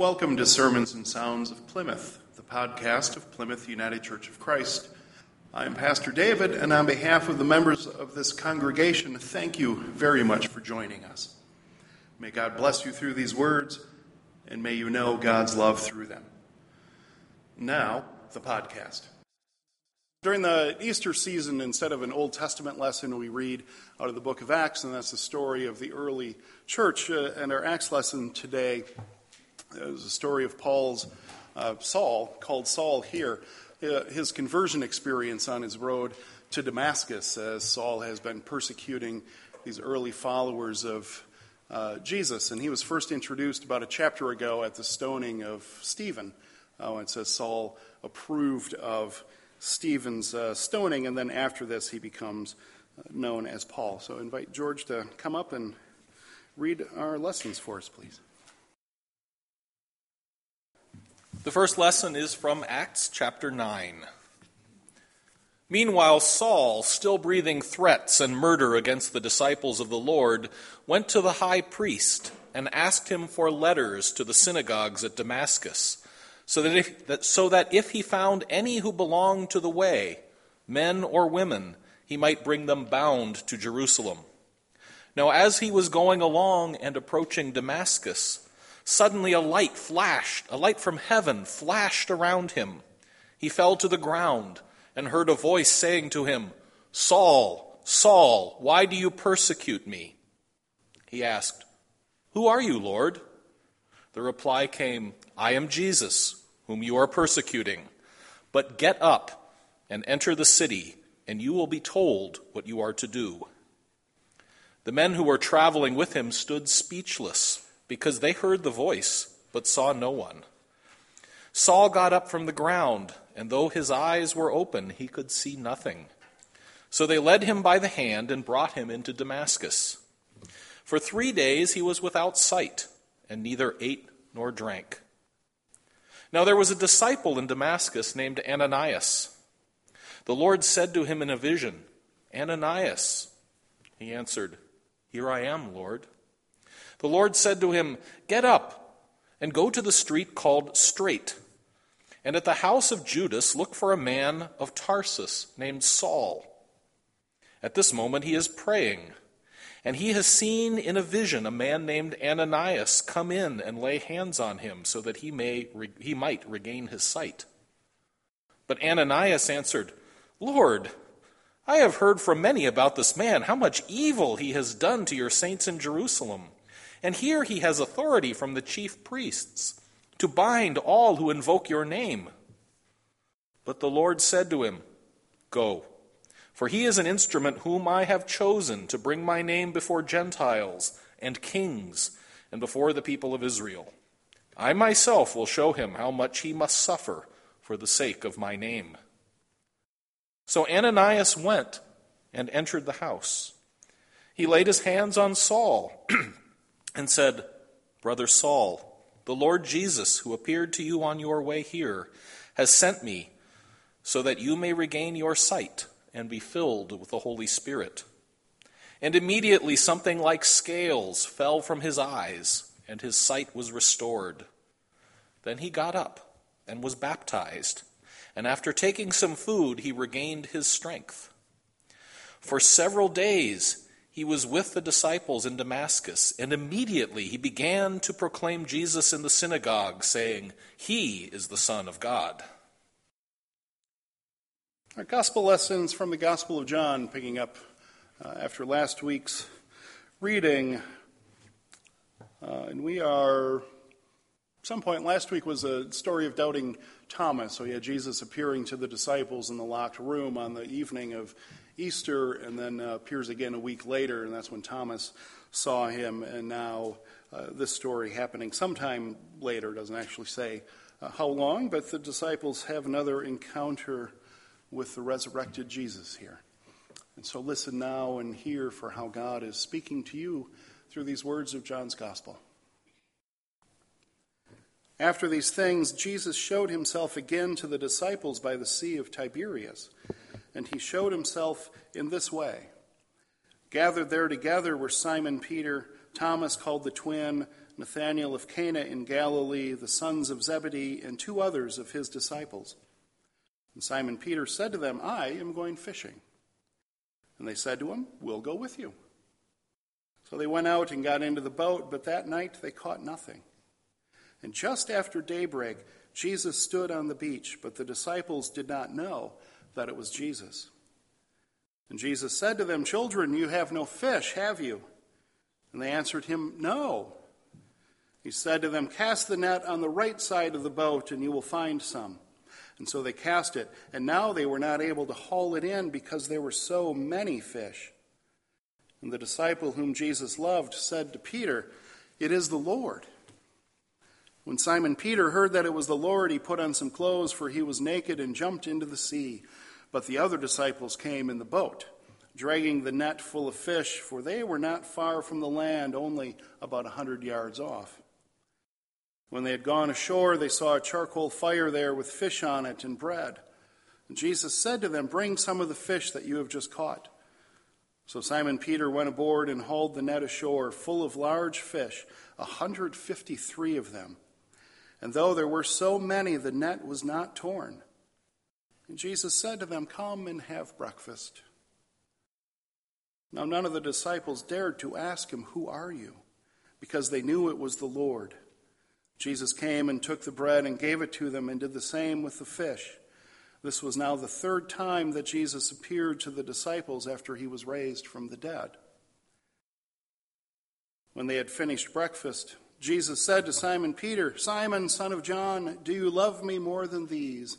Welcome to Sermons and Sounds of Plymouth, the podcast of Plymouth United Church of Christ. I am Pastor David, and on behalf of the members of this congregation, thank you very much for joining us. May God bless you through these words, and may you know God's love through them. Now, the podcast. During the Easter season, instead of an Old Testament lesson, we read out of the book of Acts, and that's the story of the early church. Uh, and our Acts lesson today is a story of Paul's uh, Saul, called Saul here, uh, his conversion experience on his road to Damascus, as Saul has been persecuting these early followers of uh, Jesus. And he was first introduced about a chapter ago at the stoning of Stephen. Uh, it says Saul approved of Stephen's uh, stoning, and then after this, he becomes uh, known as Paul. So I invite George to come up and read our lessons for us, please. The first lesson is from Acts chapter 9. Meanwhile, Saul, still breathing threats and murder against the disciples of the Lord, went to the high priest and asked him for letters to the synagogues at Damascus so that, if, that, so that if he found any who belonged to the way, men or women, he might bring them bound to Jerusalem. Now, as he was going along and approaching Damascus, suddenly a light flashed, a light from heaven flashed around him. He fell to the ground and heard a voice saying to him, Saul, Saul, why do you persecute me? He asked, Who are you, Lord? The reply came, I am Jesus whom you are persecuting. But get up and enter the city, and you will be told what you are to do. The men who were traveling with him stood speechless, because they heard the voice, but saw no one. Saul got up from the ground, and though his eyes were open, he could see nothing. So they led him by the hand and brought him into Damascus. For three days he was without sight, and neither ate nor drank. Now there was a disciple in Damascus named Ananias. The Lord said to him in a vision, Ananias. He answered, Here I am, Lord. The Lord said to him, Get up and go to the street called Straight, and at the house of Judas look for a man of Tarsus named Saul. At this moment he is praying. And he has seen in a vision a man named Ananias come in and lay hands on him so that he, may, he might regain his sight. But Ananias answered, Lord, I have heard from many about this man, how much evil he has done to your saints in Jerusalem. And here he has authority from the chief priests to bind all who invoke your name. But the Lord said to him, Go for he is an instrument whom I have chosen to bring my name before Gentiles and kings and before the people of Israel. I myself will show him how much he must suffer for the sake of my name. So Ananias went and entered the house. He laid his hands on Saul and said, Brother Saul, the Lord Jesus, who appeared to you on your way here, has sent me so that you may regain your sight and be filled with the Holy Spirit. And immediately something like scales fell from his eyes, and his sight was restored. Then he got up and was baptized, and after taking some food, he regained his strength. For several days he was with the disciples in Damascus, and immediately he began to proclaim Jesus in the synagogue, saying, He is the Son of God. Our gospel lessons from the Gospel of John, picking up uh, after last week's reading. Uh, and we are, some point last week was a story of doubting Thomas. So we had Jesus appearing to the disciples in the locked room on the evening of Easter, and then uh, appears again a week later, and that's when Thomas saw him. And now uh, this story happening sometime later, doesn't actually say uh, how long, but the disciples have another encounter with the resurrected Jesus here. And so listen now and hear for how God is speaking to you through these words of John's Gospel. After these things, Jesus showed himself again to the disciples by the Sea of Tiberias, and he showed himself in this way. Gathered there together were Simon Peter, Thomas called the twin, Nathanael of Cana in Galilee, the sons of Zebedee, and two others of his disciples. And Simon Peter said to them, I am going fishing. And they said to him, We'll go with you. So they went out and got into the boat, but that night they caught nothing. And just after daybreak, Jesus stood on the beach, but the disciples did not know that it was Jesus. And Jesus said to them, Children, you have no fish, have you? And they answered him, No. He said to them, Cast the net on the right side of the boat, and you will find some. And so they cast it, and now they were not able to haul it in because there were so many fish. And the disciple whom Jesus loved said to Peter, It is the Lord. When Simon Peter heard that it was the Lord, he put on some clothes, for he was naked, and jumped into the sea. But the other disciples came in the boat, dragging the net full of fish, for they were not far from the land, only about a hundred yards off. When they had gone ashore, they saw a charcoal fire there with fish on it and bread. And Jesus said to them, Bring some of the fish that you have just caught. So Simon Peter went aboard and hauled the net ashore, full of large fish, a 153 of them. And though there were so many, the net was not torn. And Jesus said to them, Come and have breakfast. Now none of the disciples dared to ask him, Who are you? because they knew it was the Lord. Jesus came and took the bread and gave it to them, and did the same with the fish. This was now the third time that Jesus appeared to the disciples after he was raised from the dead. When they had finished breakfast, Jesus said to Simon Peter, Simon, son of John, do you love me more than these?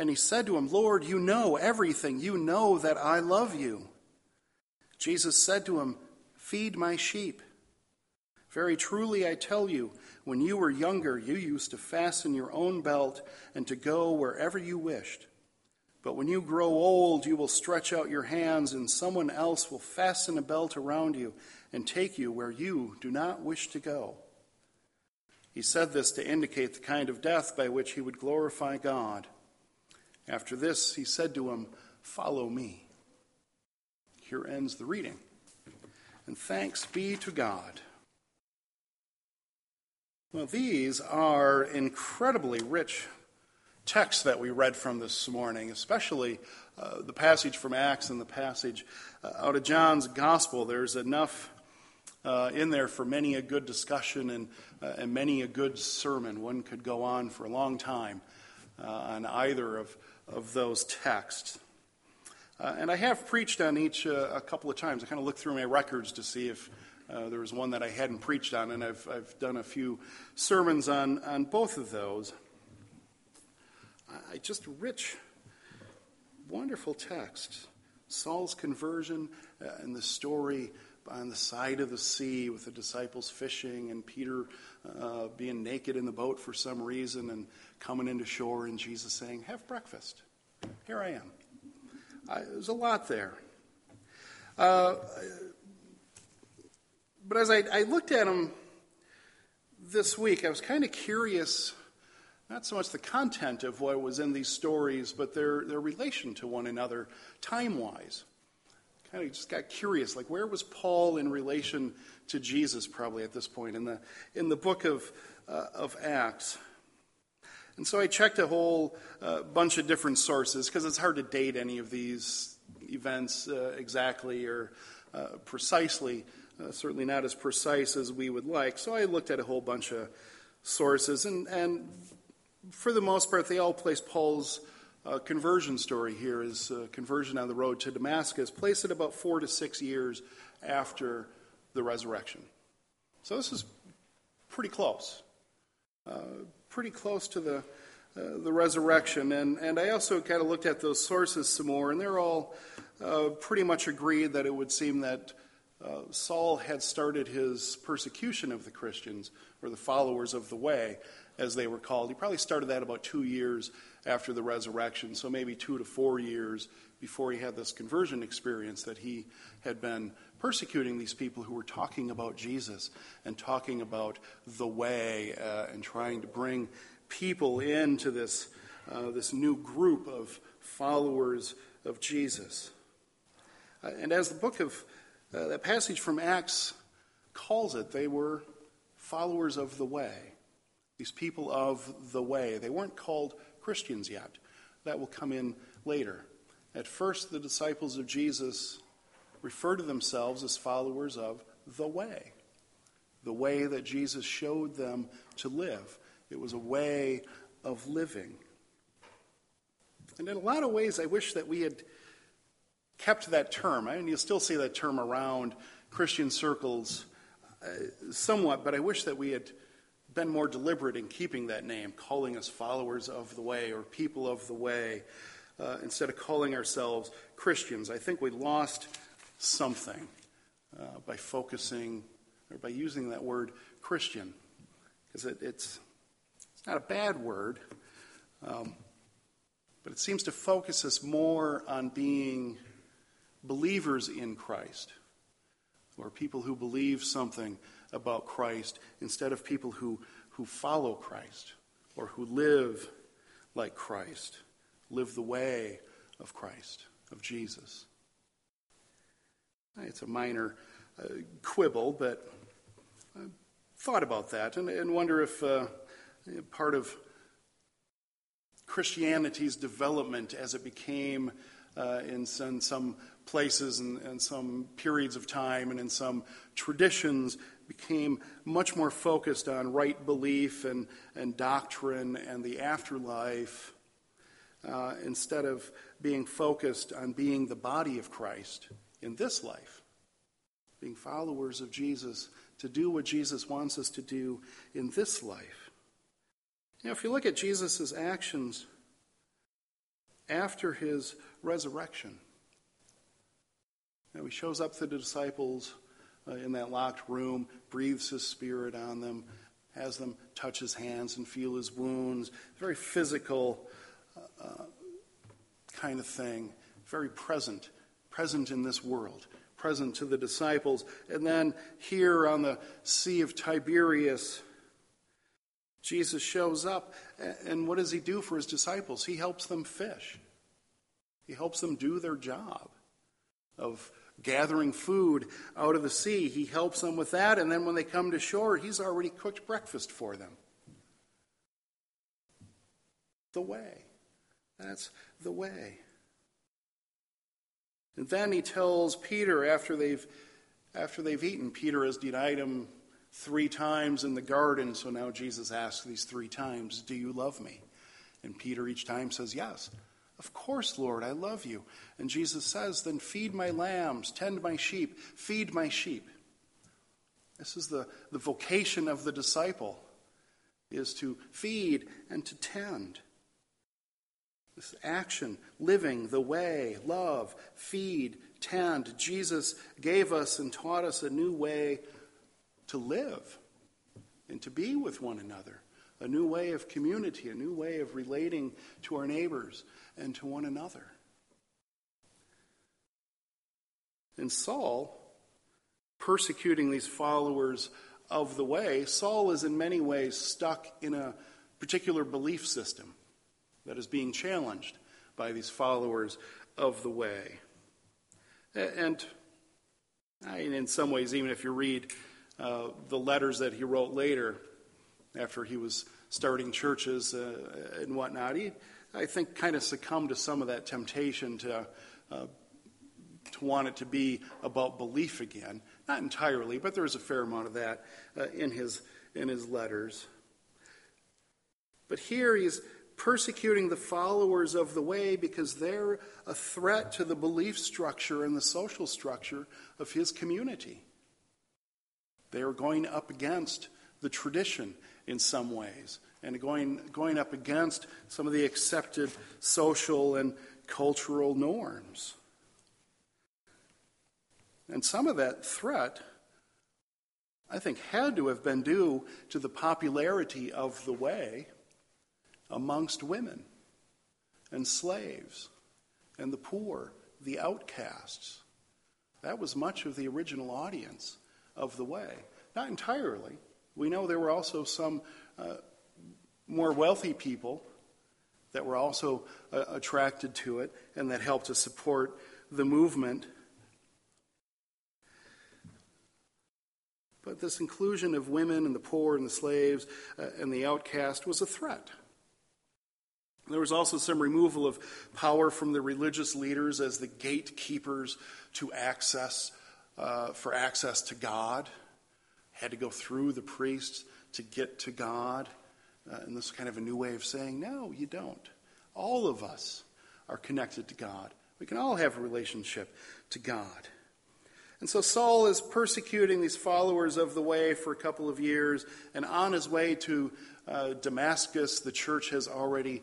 And he said to him, Lord, you know everything. You know that I love you. Jesus said to him, Feed my sheep. Very truly I tell you, when you were younger, you used to fasten your own belt and to go wherever you wished. But when you grow old, you will stretch out your hands, and someone else will fasten a belt around you and take you where you do not wish to go. He said this to indicate the kind of death by which he would glorify God. After this, he said to him, Follow me. Here ends the reading. And thanks be to God. Well, these are incredibly rich texts that we read from this morning, especially uh, the passage from Acts and the passage uh, out of John's Gospel. There's enough uh, in there for many a good discussion and, uh, and many a good sermon. One could go on for a long time on either of, of those texts. Uh, and I have preached on each a couple of times. I kind of looked through my records to see if uh, there was one that I hadn't preached on, and I've, I've done a few sermons on, on both of those. I, just rich, wonderful text. Saul's conversion uh, and the story on the side of the sea with the disciples fishing and Peter uh, being naked in the boat for some reason and coming into shore and Jesus saying, Have breakfast. Here I am. I, there's a lot there. Uh, but as I, I looked at them this week, I was kind of curious, not so much the content of what was in these stories, but their, their relation to one another time wise. Kind of just got curious, like where was Paul in relation to Jesus probably at this point in the, in the book of, uh, of Acts? And so I checked a whole uh, bunch of different sources because it's hard to date any of these events uh, exactly or uh, precisely uh, certainly not as precise as we would like. So I looked at a whole bunch of sources, and, and for the most part, they all place Paul's uh, conversion story here, his uh, conversion on the road to Damascus, place it about four to six years after the resurrection. So this is pretty close, pretty close to the uh, the resurrection. And, and I also kind of looked at those sources some more, and they're all uh, pretty much agreed that it would seem that uh, Saul had started his persecution of the Christians, or the followers of the way, as they were called. He probably started that about two years after the resurrection, so maybe two to four years before he had this conversion experience that he had been persecuting these people who were talking about Jesus and talking about the way uh, and trying to bring people into this, uh, this new group of followers of Jesus. Uh, and as the book of uh, that passage from Acts calls it, they were followers of the way. These people of the way. They weren't called Christians yet. That will come in later. At first, the disciples of Jesus refer to themselves as followers of the way, the way that Jesus showed them to live. It was a way of living. And in a lot of ways, I wish that we had kept that term. I mean, you still see that term around Christian circles uh, somewhat, but I wish that we had been more deliberate in keeping that name, calling us followers of the way or people of the way, uh, instead of calling ourselves Christians. I think we lost something uh, by focusing or by using that word Christian, because it, it's, it's not a bad word, um, but it seems to focus us more on being believers in Christ, or people who believe something about Christ instead of people who, who follow Christ or who live like Christ, live the way of Christ, of Jesus. It's a minor uh, quibble, but I thought about that and, and wonder if uh, part of Christianity's development as it became uh, in, in, some places and, and, some periods of time and in some traditions became much more focused on right belief and, and doctrine and the afterlife uh, instead of being focused on being the body of Christ in this life, being followers of Jesus to do what Jesus wants us to do in this life. Now, if you look at Jesus' actions after his resurrection, now he shows up to the disciples uh, in that locked room, breathes his spirit on them, has them touch his hands and feel his wounds. Very physical uh, uh, kind of thing, very present, present in this world, present to the disciples. And then here on the Sea of Tiberias, Jesus shows up, and what does he do for his disciples? He helps them fish. He helps them do their job of gathering food out of the sea. He helps them with that, and then when they come to shore, he's already cooked breakfast for them. The way. That's the way. And then he tells Peter after they've after they've eaten, Peter has denied him three times in the garden, so now Jesus asks these three times, Do you love me? And Peter each time says, Yes. Of course, Lord, I love you. And Jesus says, Then feed my lambs, tend my sheep, feed my sheep. This is the, the vocation of the disciple, is to feed and to tend. Action, living the way, love, feed, tend. Jesus gave us and taught us a new way to live and to be with one another, a new way of community, a new way of relating to our neighbors and to one another. And Saul, persecuting these followers of the way, Saul is in many ways stuck in a particular belief system that is being challenged by these followers of the way. And in some ways, even if you read uh, the letters that he wrote later, after he was starting churches uh, and whatnot, he, I think, kind of succumbed to some of that temptation to, uh, to want it to be about belief again. Not entirely, but there was a fair amount of that uh, in, his, in his letters. But here he's persecuting the followers of the way because they're a threat to the belief structure and the social structure of his community. They are going up against the tradition in some ways and going, going up against some of the accepted social and cultural norms. And some of that threat, I think, had to have been due to the popularity of the way amongst women and slaves and the poor, the outcasts. That was much of the original audience of the way. Not entirely. We know there were also some uh, more wealthy people that were also uh, attracted to it and that helped to support the movement. But this inclusion of women and the poor and the slaves uh, and the outcast was a threat. There was also some removal of power from the religious leaders as the gatekeepers to access uh, for access to God. Had to go through the priests to get to God. Uh, and this is kind of a new way of saying, no, you don't. All of us are connected to God. We can all have a relationship to God. And so Saul is persecuting these followers of the way for a couple of years, and on his way to uh, Damascus, the church has already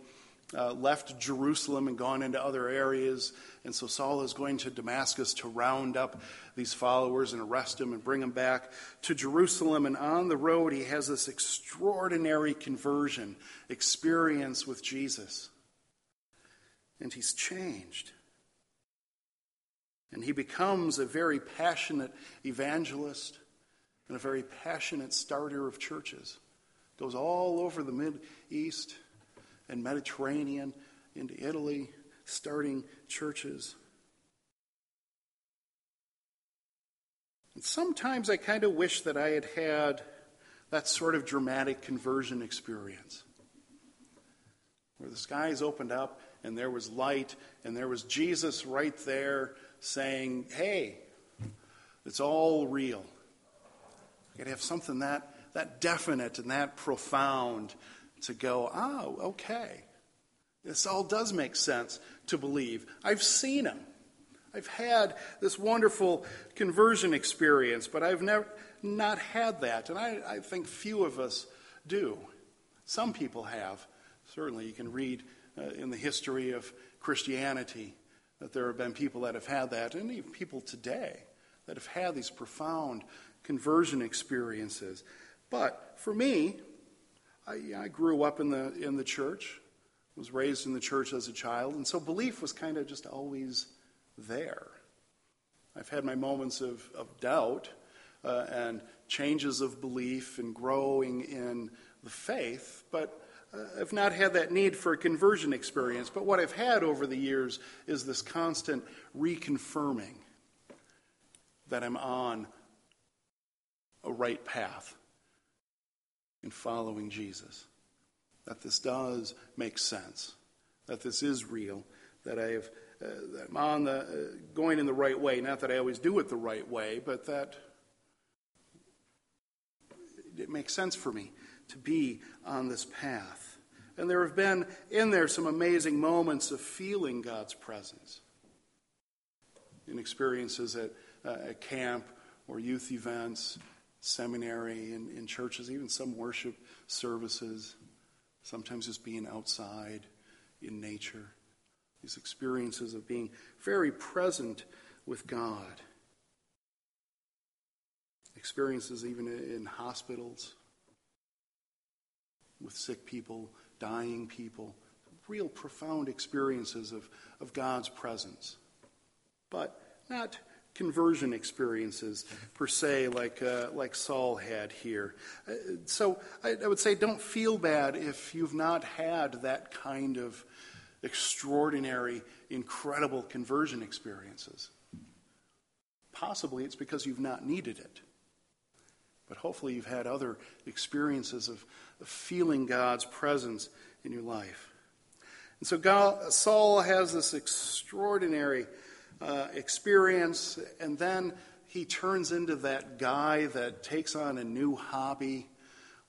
uh, left Jerusalem and gone into other areas. And so Saul is going to Damascus to round up these followers and arrest them and bring them back to Jerusalem. And on the road, he has this extraordinary conversion experience with Jesus. And he's changed. And he becomes a very passionate evangelist and a very passionate starter of churches. Goes all over the Mid East and Mediterranean into Italy, starting churches. And sometimes I kind of wish that I had had that sort of dramatic conversion experience where the skies opened up and there was light and there was Jesus right there saying, Hey, it's all real. You gotta have something that, that definite and that profound to go, oh, okay. This all does make sense to believe. I've seen him. I've had this wonderful conversion experience, but I've never not had that. And I, I think few of us do. Some people have. Certainly, you can read uh, in the history of Christianity that there have been people that have had that, and even people today that have had these profound conversion experiences. But for me, I, I grew up in the, in the church, was raised in the church as a child, and so belief was kind of just always there. I've had my moments of, of doubt uh, and changes of belief and growing in the faith, but uh, I've not had that need for a conversion experience. But what I've had over the years is this constant reconfirming that I'm on a right path in following Jesus. That this does make sense, that this is real, that I have, uh, that I'm on the, uh, going in the right way. Not that I always do it the right way, but that it makes sense for me to be on this path. And there have been in there some amazing moments of feeling God's presence in experiences at, uh, at camp or youth events seminary and in churches, even some worship services, sometimes just being outside in nature. These experiences of being very present with God. Experiences even in hospitals with sick people, dying people. Real profound experiences of, of God's presence. But not conversion experiences per se, like uh, like Saul had here. Uh, so I, I, would say, don't feel bad if you've not had that kind of extraordinary, incredible conversion experiences. Possibly it's because you've not needed it. But hopefully you've had other experiences of, of feeling God's presence in your life. And so God, Saul has this extraordinary uh, experience, and then he turns into that guy that takes on a new hobby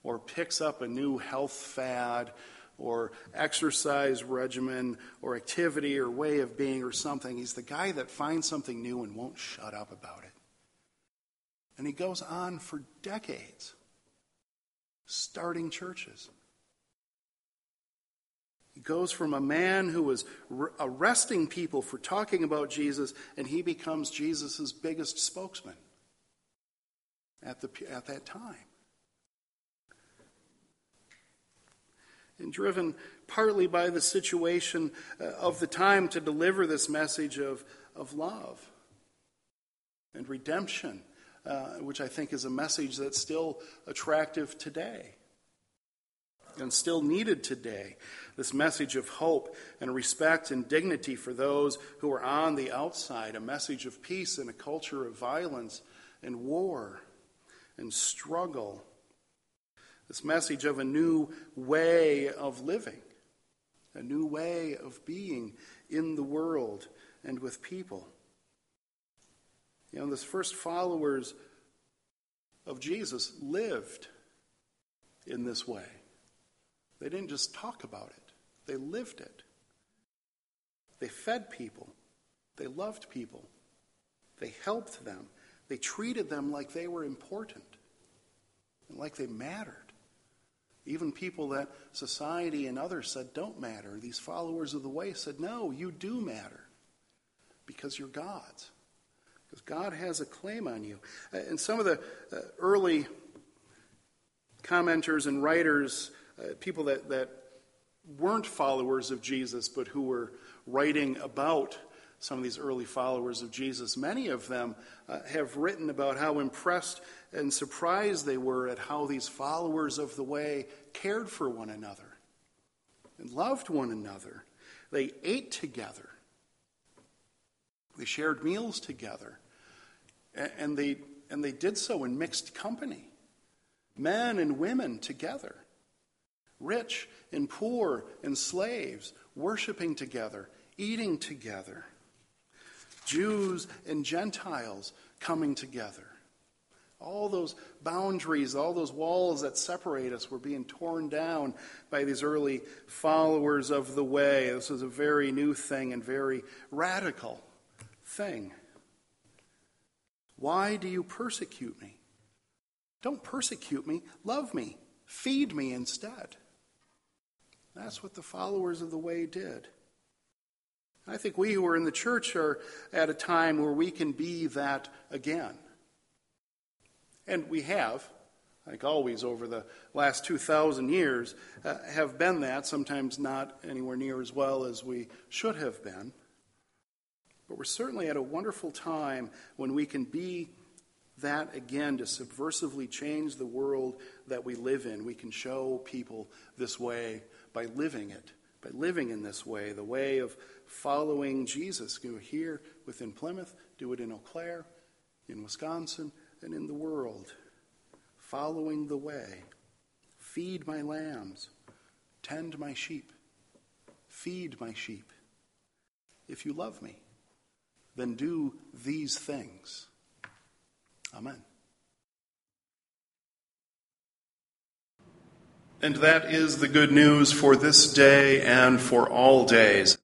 or picks up a new health fad or exercise regimen or activity or way of being or something. He's the guy that finds something new and won't shut up about it. And he goes on for decades, starting churches. Goes from a man who was arresting people for talking about Jesus, and he becomes Jesus' biggest spokesman at, the, at that time. And driven partly by the situation uh, of the time to deliver this message of, of love and redemption, uh, which I think is a message that's still attractive today and still needed today. This message of hope and respect and dignity for those who are on the outside, a message of peace in a culture of violence and war and struggle. This message of a new way of living, a new way of being in the world and with people. You know, the first followers of Jesus lived in this way. They didn't just talk about it, they lived it. They fed people, they loved people, they helped them, they treated them like they were important and like they mattered. Even people that society and others said don't matter, these followers of the way said, no, you do matter because you're God's. Because God has a claim on you. And some of the uh, early commenters and writers uh, people that, that weren't followers of Jesus, but who were writing about some of these early followers of Jesus. Many of them uh, have written about how impressed and surprised they were at how these followers of the way cared for one another and loved one another. They ate together, they shared meals together, and they, and they did so in mixed company men and women together rich and poor and slaves, worshiping together, eating together, Jews and Gentiles coming together. All those boundaries, all those walls that separate us were being torn down by these early followers of the way. This was a very new thing and very radical thing. Why do you persecute me? Don't persecute me, love me, feed me instead. That's what the followers of the way did. I think we who are in the church are at a time where we can be that again. And we have, like always over the last 2,000 years, uh, have been that, sometimes not anywhere near as well as we should have been. But we're certainly at a wonderful time when we can be that again to subversively change the world that we live in. We can show people this way by living it, by living in this way, the way of following Jesus. Do it here within Plymouth, do it in Eau Claire, in Wisconsin, and in the world. Following the way. Feed my lambs, tend my sheep, feed my sheep. If you love me, then do these things. Amen. And that is the good news for this day and for all days.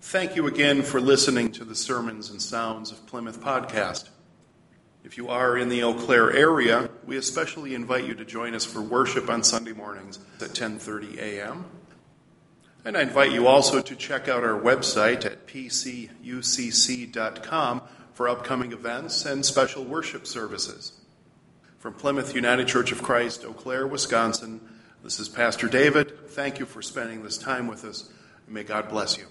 Thank you again for listening to the Sermons and Sounds of Plymouth podcast. If you are in the Eau Claire area, we especially invite you to join us for worship on Sunday mornings at 10:30 a.m. And I invite you also to check out our website at pcucc.com for upcoming events and special worship services. From Plymouth United Church of Christ, Eau Claire, Wisconsin, this is Pastor David. Thank you for spending this time with us. May God bless you.